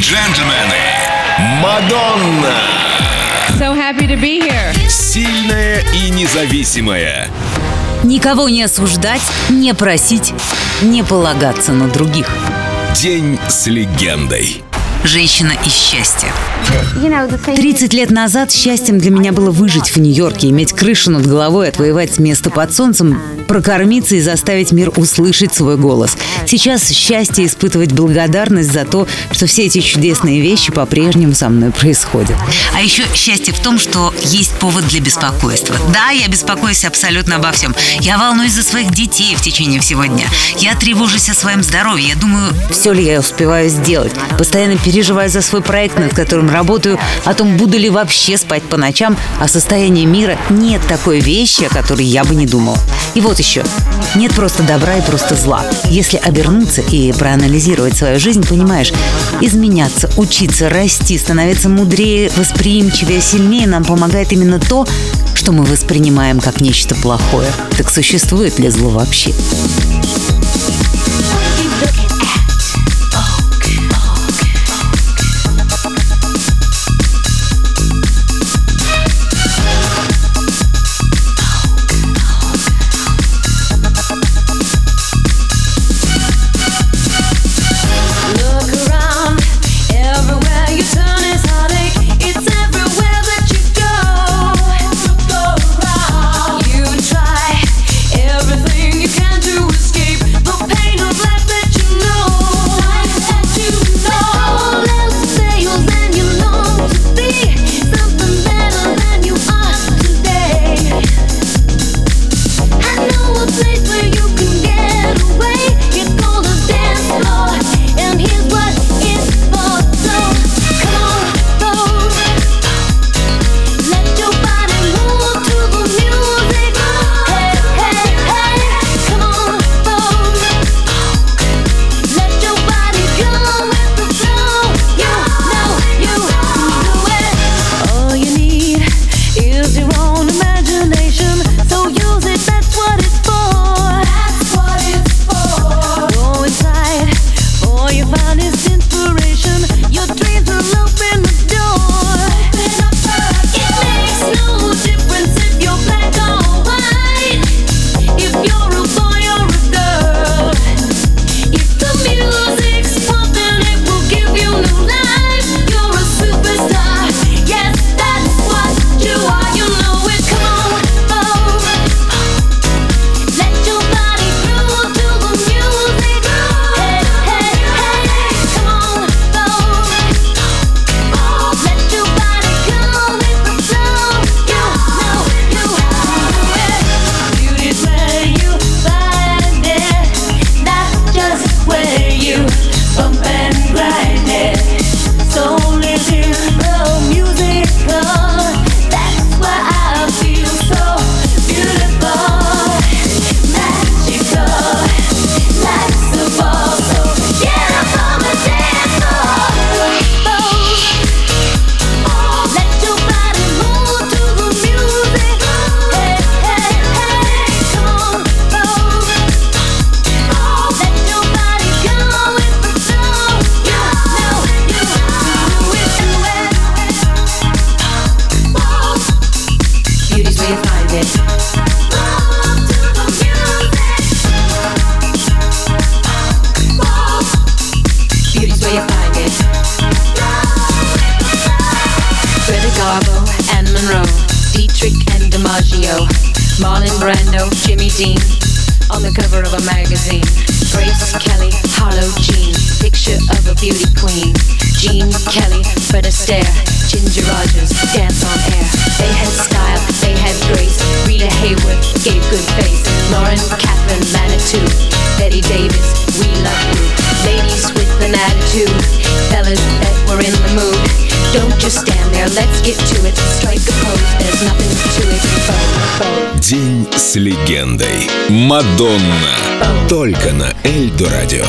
джентльмены, Мадонна! So happy to be here. Сильная и независимая. Никого не осуждать, не просить, не полагаться на других. День с легендой. Женщина и счастье. 30 лет назад счастьем для меня было выжить в Нью-Йорке, иметь крышу над головой, отвоевать место под солнцем, прокормиться и заставить мир услышать свой голос. Сейчас счастье испытывать благодарность за то, что все эти чудесные вещи по-прежнему со мной происходят. А еще счастье в том, что есть повод для беспокойства. Да, я беспокоюсь абсолютно обо всем. Я волнуюсь за своих детей в течение всего дня. Я тревожусь о своем здоровье. Я думаю, все ли я успеваю сделать. Постоянно переживаю за свой проект, над которым работаю, о том, буду ли вообще спать по ночам, о состоянии мира. Нет такой вещи, о которой я бы не думала. И вот еще. Нет просто добра и просто зла. Если обернуться и проанализировать свою жизнь, понимаешь, изменяться, учиться, расти, становиться мудрее, восприимчивее, сильнее нам помогает именно то, что мы воспринимаем как нечто плохое. Так существует ли зло вообще? Garbo and Monroe, Dietrich and DiMaggio, Marlon Brando, Jimmy Dean, on the cover of a magazine. Grace Kelly, Harlow Jean, picture of a beauty queen. Jean Kelly, Fred Astaire, Ginger Rogers, dance on air. They had style, they had grace. Rita Hayworth gave good face. Lauren Catherine Manitou, Betty Davis, we love you. Ladies with an attitude, fellas that were in the mood. День с легендой. Мадонна. Только на Эльдо радио.